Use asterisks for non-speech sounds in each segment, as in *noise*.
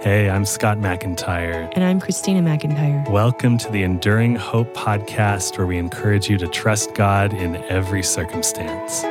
Hey, I'm Scott McIntyre. And I'm Christina McIntyre. Welcome to the Enduring Hope podcast, where we encourage you to trust God in every circumstance.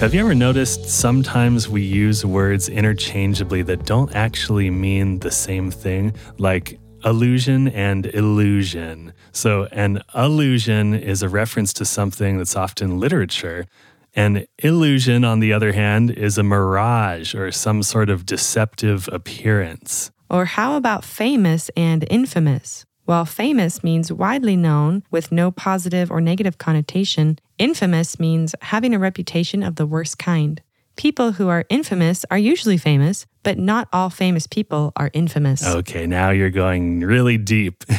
Have you ever noticed sometimes we use words interchangeably that don't actually mean the same thing? Like illusion and illusion. So, an allusion is a reference to something that's often literature. An illusion, on the other hand, is a mirage or some sort of deceptive appearance. Or how about famous and infamous? While famous means widely known with no positive or negative connotation, infamous means having a reputation of the worst kind. People who are infamous are usually famous, but not all famous people are infamous. Okay, now you're going really deep. *laughs*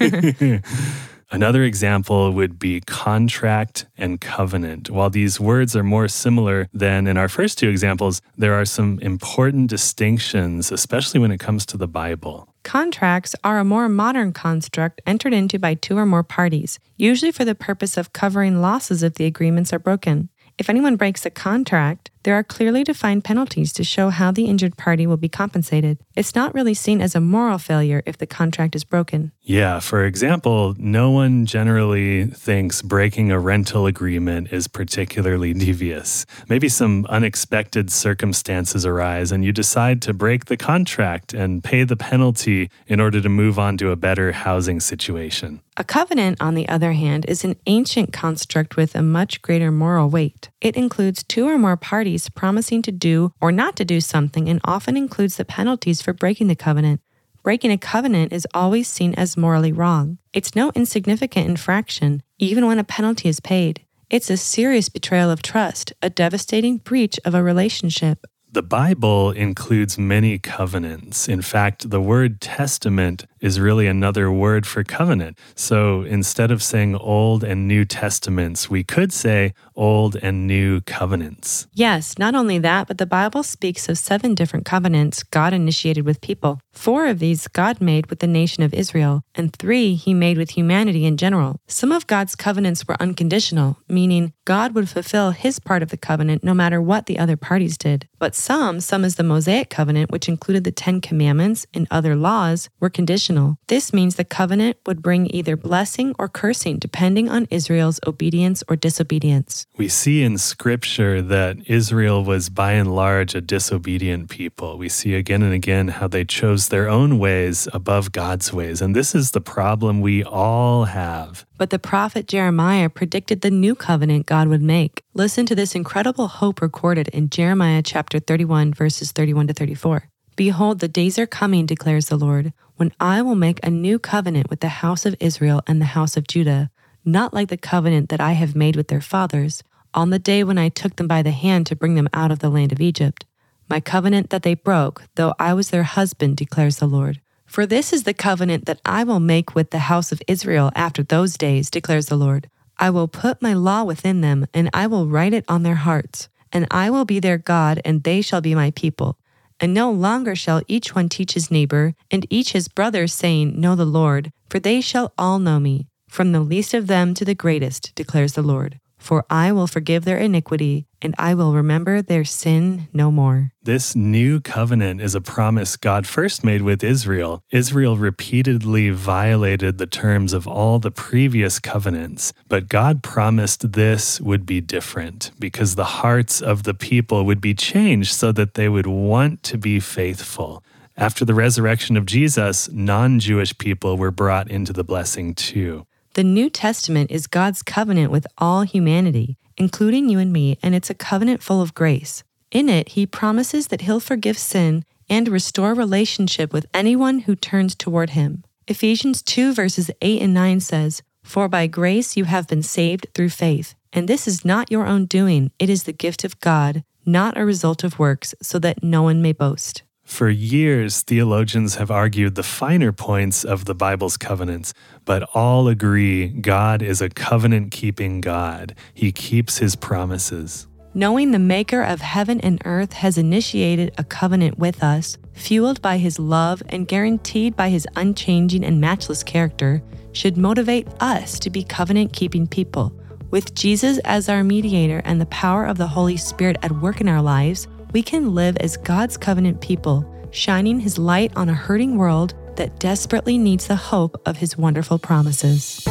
*laughs* Another example would be contract and covenant. While these words are more similar than in our first two examples, there are some important distinctions, especially when it comes to the Bible. Contracts are a more modern construct entered into by two or more parties, usually for the purpose of covering losses if the agreements are broken. If anyone breaks a contract, there are clearly defined penalties to show how the injured party will be compensated. It's not really seen as a moral failure if the contract is broken. Yeah, for example, no one generally thinks breaking a rental agreement is particularly *laughs* devious. Maybe some unexpected circumstances arise and you decide to break the contract and pay the penalty in order to move on to a better housing situation. A covenant, on the other hand, is an ancient construct with a much greater moral weight. It includes two or more parties promising to do or not to do something and often includes the penalties for breaking the covenant. Breaking a covenant is always seen as morally wrong. It's no insignificant infraction, even when a penalty is paid. It's a serious betrayal of trust, a devastating breach of a relationship. The Bible includes many covenants. In fact, the word testament is really another word for covenant. So instead of saying Old and New Testaments, we could say Old and New Covenants. Yes, not only that, but the Bible speaks of seven different covenants God initiated with people. Four of these God made with the nation of Israel, and three he made with humanity in general. Some of God's covenants were unconditional, meaning God would fulfill his part of the covenant no matter what the other parties did. But some, some as the Mosaic covenant, which included the Ten Commandments and other laws, were conditional this means the covenant would bring either blessing or cursing depending on Israel's obedience or disobedience. We see in Scripture that Israel was by and large a disobedient people. We see again and again how they chose their own ways above God's ways. And this is the problem we all have. But the prophet Jeremiah predicted the new covenant God would make. Listen to this incredible hope recorded in Jeremiah chapter 31, verses 31 to 34. Behold, the days are coming, declares the Lord, when I will make a new covenant with the house of Israel and the house of Judah, not like the covenant that I have made with their fathers, on the day when I took them by the hand to bring them out of the land of Egypt. My covenant that they broke, though I was their husband, declares the Lord. For this is the covenant that I will make with the house of Israel after those days, declares the Lord. I will put my law within them, and I will write it on their hearts, and I will be their God, and they shall be my people. And no longer shall each one teach his neighbor, and each his brother, saying, Know the Lord, for they shall all know me, from the least of them to the greatest, declares the Lord. For I will forgive their iniquity, and I will remember their sin no more. This new covenant is a promise God first made with Israel. Israel repeatedly violated the terms of all the previous covenants, but God promised this would be different because the hearts of the people would be changed so that they would want to be faithful. After the resurrection of Jesus, non Jewish people were brought into the blessing too. The New Testament is God's covenant with all humanity, including you and me, and it's a covenant full of grace. In it, He promises that He'll forgive sin and restore relationship with anyone who turns toward Him. Ephesians 2, verses 8 and 9 says, For by grace you have been saved through faith, and this is not your own doing, it is the gift of God, not a result of works, so that no one may boast. For years, theologians have argued the finer points of the Bible's covenants, but all agree God is a covenant keeping God. He keeps his promises. Knowing the Maker of heaven and earth has initiated a covenant with us, fueled by his love and guaranteed by his unchanging and matchless character, should motivate us to be covenant keeping people With Jesus as our mediator and the power of the Holy Spirit at work in our lives, we can live as God's covenant people, shining His light on a hurting world that desperately needs the hope of His wonderful promises.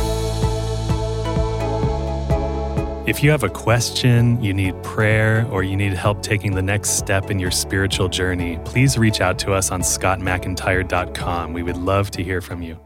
If you have a question, you need prayer, or you need help taking the next step in your spiritual journey, please reach out to us on scottmcintyre.com. We would love to hear from you.